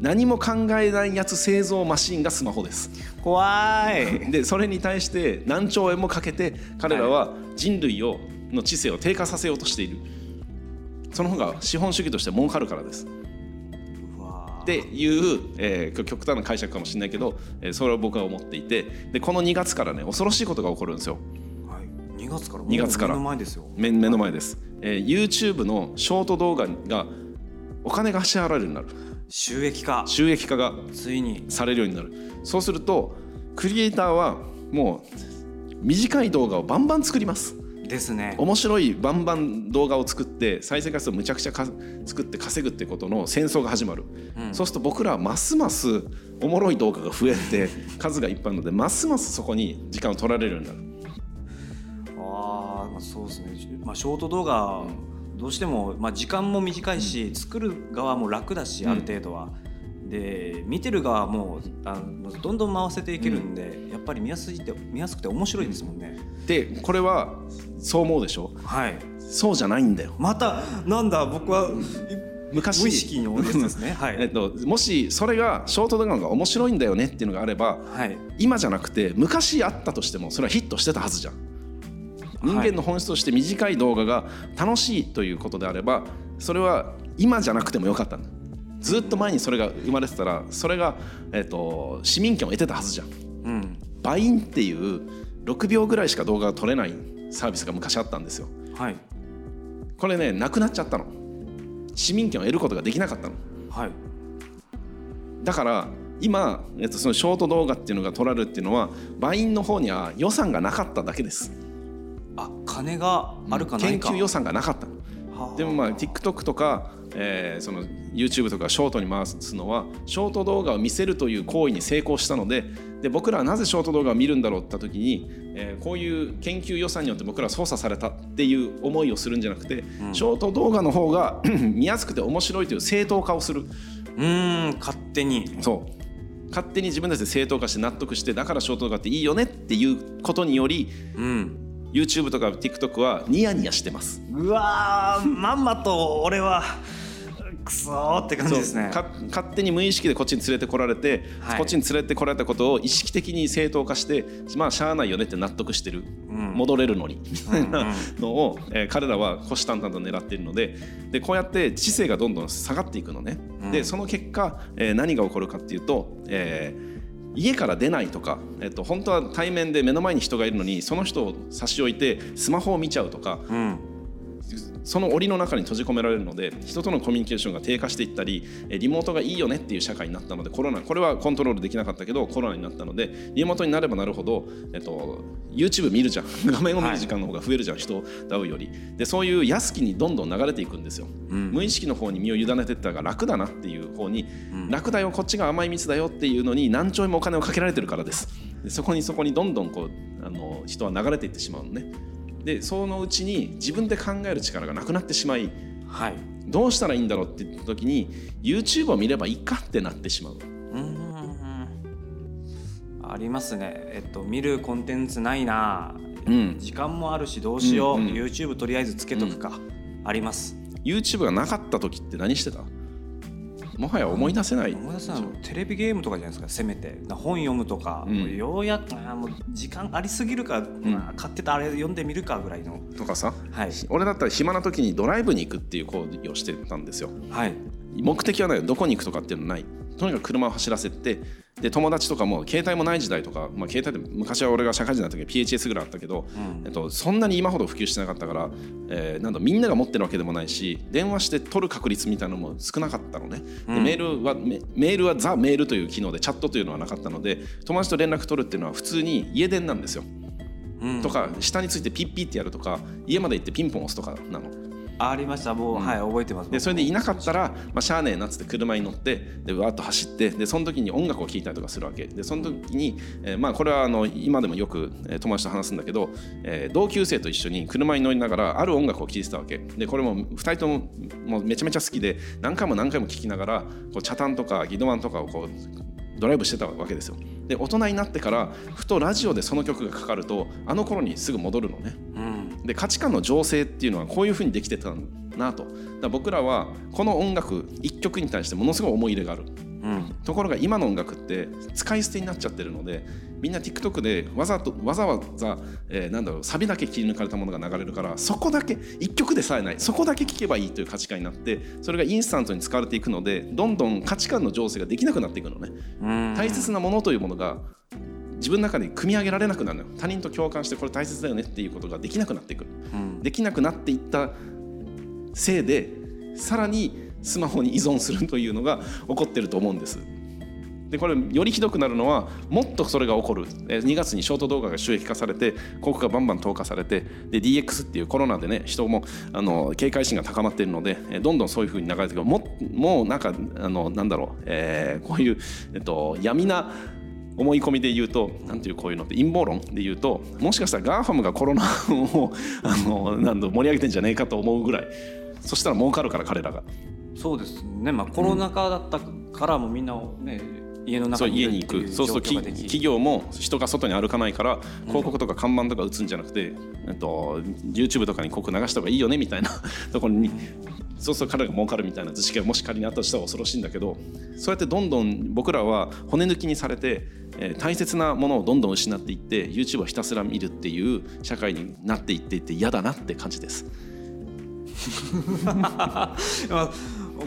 何も考えないやつ製造マシンがスマホです。怖い。でそれに対して何兆円もかけて彼らは人類をの知性を低下させようとしている。その方が資本主義として儲かるからです。っていう、えー極端な解釈かもしれないけど、えーそれを僕は思っていて。でこの2月からね恐ろしいことが起こるんですよ。はい、2月から？2月から。目の前ですよ。目目の前です、えー YouTube のショート動画がお金が支払われるようになる収益化。収益化がついに。されるようになる。そうするとクリエイターはもう短い動画をバンバン作ります。ですね。面白いバンバン動画を作って再生回数をむちゃくちゃか作って稼ぐってことの戦争が始まる、そうすると僕らはますますおもろい動画が増えて 数がいっぱいあるのでますますそこに時間を取られるようになる。ああそうですね、まあ、ショート動画どうしても、まあ、時間も短いし、作る側も楽だしある程度は、で見てる側もあのどんどん回せていけるんで、やっぱり見やすいって見やすくて面白いですもんね、でこれはそう思うでしょ？はい。そうじゃないんだよ。またなんだ僕は昔無意識のですね。はい、えっと、もしそれがショート動画が面白いんだよねっていうのがあればはい。今じゃなくて昔あったとしてもそれはヒットしてたはずじゃん人間の本質として短い動画が楽しいということであればそれは今じゃなくてもよかったんだ。ずっと前にそれが生まれてたらそれが、えっと、市民権を得てたはずじゃん。うん。バインっていう6秒ぐらいしか動画が撮れないサービスが昔あったんですよ。はい。これねなくなっちゃったの。市民権を得ることができなかったの。はい。だから今、えっと、そのショート動画っていうのが撮られるっていうのはバインの方には予算がなかっただけですあ金があるかないか、研究予算がなかったでもまあ TikTok とか、えーその YouTube とかショートに回すのはショート動画を見せるという行為に成功したのでで僕らはなぜショート動画を見るんだろうって時に、えーこういう研究予算によって僕らは操作されたっていう思いをするんじゃなくて、ショート動画の方が 見やすくて面白いという正当化をする。うーん勝手に。そう。勝手に自分たちで正当化して納得してだからショート動画っていいよねっていうことによりうん YouTube とか TikTok はニヤニヤしてます。うわーまんまと俺はくそーって感じですね。か勝手に無意識でこっちに連れてこられて、はい。こっちに連れてこられたことを意識的に正当化してまあしゃあないよねって納得してる、戻れるのにみたいなのを、えー彼らは虎視眈々と狙っているのででこうやって知性がどんどん下がっていくのね、でその結果、えー何が起こるかっていうと、えー家から出ないとか、えっと、本当は対面で目の前に人がいるのにその人を差し置いてスマホを見ちゃうとか、うん。その檻の中に閉じ込められるので人とのコミュニケーションが低下していったりえリモートがいいよねっていう社会になったのでコロナこれはコントロールできなかったけどコロナになったのでリモートになればなるほど、えっと、YouTube 見るじゃん。画面を見る時間の方が増えるじゃん、人と会うより。でそういう安きにどんどん流れていくんですよ、無意識の方に身を委ねていったら楽だなっていう方に、楽だよこっちが甘い蜜だよっていうのに何兆円もお金をかけられてるからです。でそこにそこにどんどんこうあの人は流れていってしまうのねでそのうちに自分で考える力がなくなってしまいはい。どうしたらいいんだろうって言った時に YouTube を見ればいいかってなってしまう。ありますね。えっと見るコンテンツないな、うん。時間もあるしどうしよう、うんうん YouTube とりあえずつけとくか、あります。YouTube がなかった時って何してた？もはや思い出せない。思い出せない。テレビゲームとかじゃないですかせめて。な本読むとか、うん。ようやくもう時間ありすぎるか、まあ買ってたあれ読んでみるかぐらいの。とかさ。はい。俺だったら暇な時にドライブに行くっていう行為をしてたんですよ。はい。目的はないどこに行くとかっていうのはない。とにかく車を走らせてで友達とかも携帯もない時代とか、まあ、携帯で昔は俺が社会人だった時 PHS ぐらいあったけど、えっと、そんなに今ほど普及してなかったから、えーなんだみんなが持ってるわけでもないし電話して取る確率みたいなのも少なかったのね、でメールはメメールはザ・メールという機能でチャットというのはなかったので友達と連絡取るっていうのは普通に家電なんですよ、とか下についてピッピッってやるとか家まで行ってピンポン押すとかなの。ありました。もう、はい覚えてます。でそれでいなかったら、まあ、しゃあねえなっつって車に乗ってでわーっと走ってでその時に音楽を聴いたりとかするわけ。でその時に、えーまあ、これはあの今でもよく、えー友達と話すんだけど、えー同級生と一緒に車に乗りながらある音楽を聴いてたわけ。でこれも2人とももうめちゃめちゃ好きで何回も何回も聴きながらこうチャタンとかギドワンとかをこうドライブしてたわけですよ。で大人になってからふとラジオでその曲がかかるとあの頃にすぐ戻るのね。うんで価値観の醸成っていうのはこういうふうにできてたんだなと。だ僕らはこの音楽一曲に対してものすごい思い入れがある。うん。ところが今の音楽って使い捨てになっちゃってるのでみんな TikTok でわざとわざわざ、えーなんだろうサビだけ切り抜かれたものが流れるからそこだけ1曲でさえない。そこだけ聴けばいいという価値観になってそれがインスタントに使われていくのでどんどん価値観の醸成ができなくなっていくのね。うん。大切なものというものが自分の中で組み上げられなくなるのよ。他人と共感してこれ大切だよねっていうことができなくなっていく。うん。できなくなっていったせいでさらにスマホに依存するというのが起こってると思うんです。でこれよりひどくなるのはもっとそれが起こる。えー2月にショート動画が収益化されて広告がバンバン投下されてで DX っていうコロナでね人もあの警戒心が高まっているのでえーどんどんそういうふうに流れてくる。ももうなんかあのなんだろう、えーこういう、えっと、闇な思い込みで言うとなんていうこういうのって陰謀論で言うともしかしたら GAFAM がコロナをあのなんだ盛り上げてんじゃねえかと思うぐらいそしたら儲かるから彼らが。そうですね、まあ、コロナ禍だったからもみんなね、家のそう中にい家に行く。そうするとき状況ができ企業も人が外に歩かないから広告とか看板とか打つんじゃなくて、えっと、YouTube とかに広告流した方がいいよねみたいな ところにそうすると彼らが儲かるみたいな図式がもし仮にあったとしたら恐ろしいんだけどそうやってどんどん僕らは骨抜きにされて、えー大切なものをどんどん失っていって YouTube をひたすら見るっていう社会になっていっていて嫌だなって感じです。まあ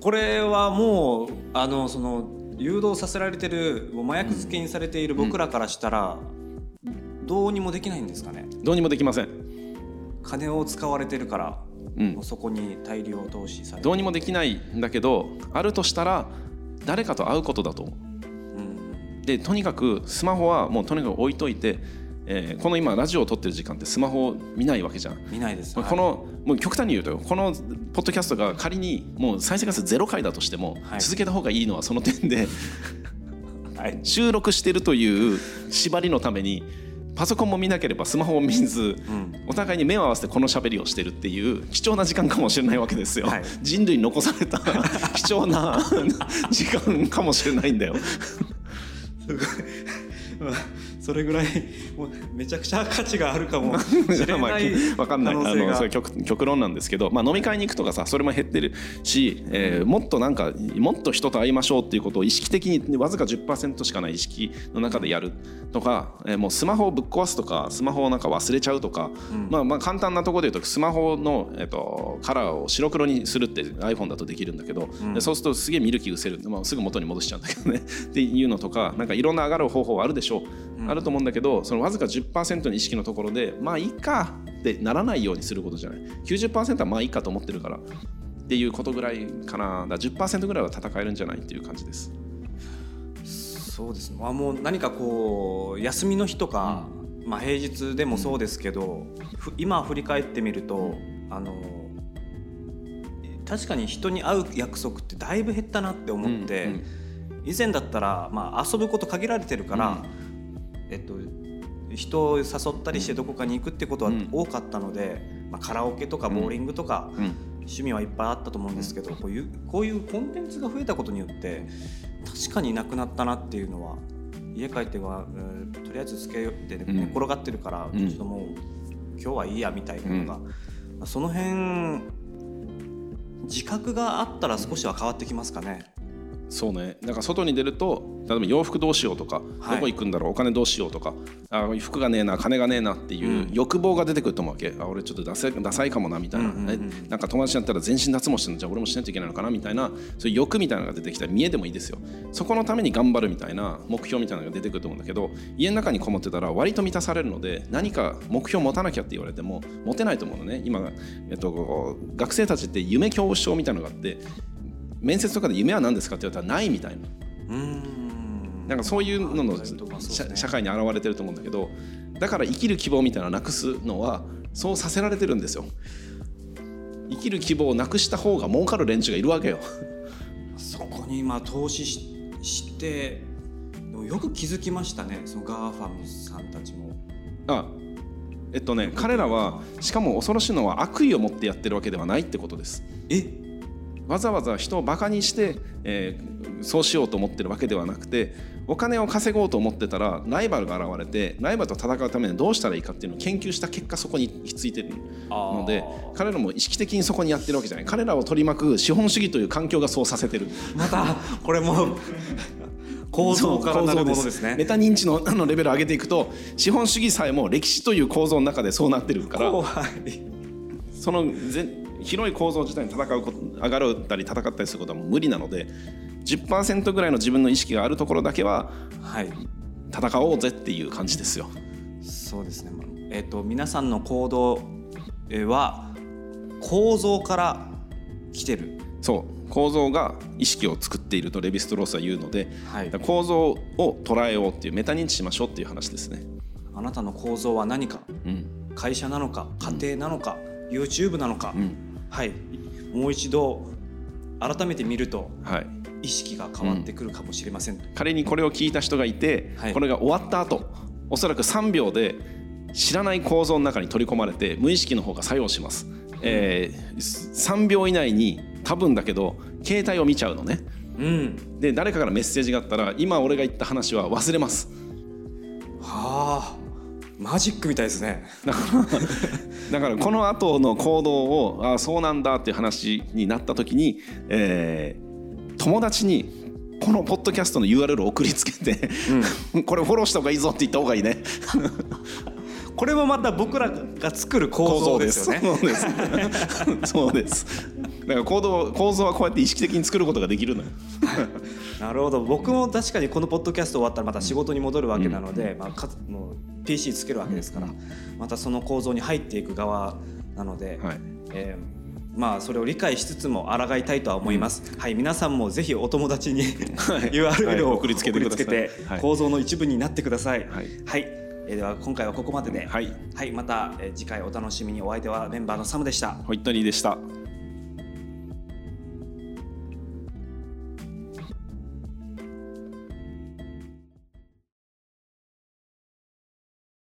これはもうあのその誘導させられてる麻薬漬けにされている僕らからしたら、どうにもできないんですかね？どうにもできません。金を使われてるから、うんそこに大量投資されてどうにもできないんだけどあるとしたら誰かと会うことだと思う。うんでとにかくスマホはもうとにかく置いといて、えーこの今ラジオを撮ってる時間ってスマホを見ないわけじゃん。見ないです、このもう極端に言うとよこのポッドキャストが仮にもう再生回数ゼロ回だとしても、はい。続けた方がいいのはその点で はい、はい収録してるという縛りのためにパソコンも見なければスマホを見ずうん。お互いに目を合わせてこの喋りをしてるっていう貴重な時間かもしれないわけですよ、はい。人類に残された 貴重な 時間かもしれないんだよすごい、まあ、それぐらい もうめちゃくちゃ価値があるかもしれまあないわかんない。あのそれ極極論なんですけど、まあ、飲み会に行くとかさそれも減ってるし、えーもっとなんかもっと人と会いましょうっていうことを意識的にわずか10%しかない意識の中でやるとか、えーもうスマホをぶっ壊すとかスマホをなんか忘れちゃうとか、うん。まあ、まあ簡単なところで言うとスマホの、えっとカラーを白黒にするって iPhone だとできるんだけど、うん。でそうするとすげえ見る気失せる、まあ、すぐ元に戻しちゃうんだけどね。っていうのとかなんかいろんな上がる方法あるでしょう、うんあると思うんだけどそのわずか10%の意識のところでまあいいかってならないようにすることじゃない。90%はまあいいかと思ってるから。っていうことぐらいかな。だから10%ぐらいは戦えるんじゃないっていう感じです。そうですね、まあ、もう何かこう休みの日とか、まあ、平日でもそうですけど、ふ今振り返ってみるとあの確かに人に会う約束ってだいぶ減ったなって思って、うんうん。以前だったら、まあ、遊ぶこと限られてるから、えっと、人を誘ったりしてどこかに行くってことはうん。多かったので、まあ、カラオケとかボーリングとか、うん。趣味はいっぱいあったと思うんですけど、こういうこういうコンテンツが増えたことによって確かになくなったなっていうのは家帰っては、うんとりあえずつけてうん。寝転がってるから、うん。ちょっともう今日はいいやみたいなのが、まあその辺自覚があったら少しは変わってきますかね。そうね。だから外に出ると例えば洋服どうしようとか、はい。どこ行くんだろうお金どうしようとかあ服がねえな金がねえなっていううん。欲望が出てくると思うわけ。あ俺ちょっとダサいダサいかもなみたいな、うんうんうんえなんか友達だったら全身脱毛してるの？じゃあ俺もしないといけないのかな？みたいな。そういう欲みたいなのが出てきたら見えでもいいですよ。そこのために頑張るみたいな目標みたいなのが出てくると思うんだけど家の中にこもってたら割と満たされるので何か目標持たなきゃって言われても持てないと思うのね。今、えっと、学生たちって夢恐怖症みたいなのがあって面接とかで夢は何ですかって言われたらないみたいな。うーん。なんかそういうのの社社会に現れてると思うんだけどだから生きる希望みたいななくすのはそうさせられてるんですよ。生きる希望をなくした方が儲かる連中がいるわけよ。そこにまあ投資ししてよく気づきましたね。その GAFAM さんたちも。あえっとね彼らはしかも恐ろしいのは悪意を持ってやってるわけではないってことです。えわざわざ人をバカにして、えーそうしようと思ってるわけではなくてお金を稼ごうと思ってたらライバルが現れてライバルと戦うためにどうしたらいいかっていうのを研究した結果そこに行き着いてるので彼らも意識的にそこにやってるわけじゃない。彼らを取り巻く資本主義という環境がそうさせてる。またこれも 構造からなるものですね。メタ認知のあのレベルを上げていくと資本主義さえも歴史という構造の中でそうなってるからその全広い構造自体に戦うこと上がるたり戦ったりすることはもう無理なので10%ぐらいの自分の意識があるところだけははい。戦おうぜっていう感じですよ。そうですね。えっ、と皆さんの行動えーは構造から来てる。そう。構造が意識を作っているとレヴィストロースは言うので、はい。構造を捉えようっていうメタ認知しましょうっていう話ですね。あなたの構造は何か、うん。会社なのか、家庭なのか、YouTube なのか、うんはい。もう一度改めて見るとはい、意識が変わってくるかもしれません。仮にこれを聞いた人がいて、はい。これが終わった後おそらく3秒で知らない構造の中に取り込まれて無意識の方が作用します、えー3秒以内に多分だけど携帯を見ちゃうのね。うん。で誰かからメッセージがあったら今俺が言った話は忘れます。はあ、マジックみたいですね。だからこの後の行動をああそうなんだっていう話になった時に、えー友達にこのポッドキャストの URL を送りつけて、これフォローした方がいいぞって言った方がいいね。これもまた僕らが作る構造ですよね。そうです。そうです。だから行動構造はこうやって意識的に作ることができるのよ。なるほど。僕も確かにこのポッドキャスト終わったらまた仕事に戻るわけなので、まあ、かつもう PC つけるわけですから、またその構造に入っていく側なので、はい。えーまあそれを理解しつつも抗いたいとは思います、はい皆さんもぜひお友達にはい。URL を送りつけてくだてはい。構造の一部になってください。はい。えーでは今回はここまでで、はい。はい、また、えー次回お楽しみに。お相手はメンバーのサムでした。ホイットニーでした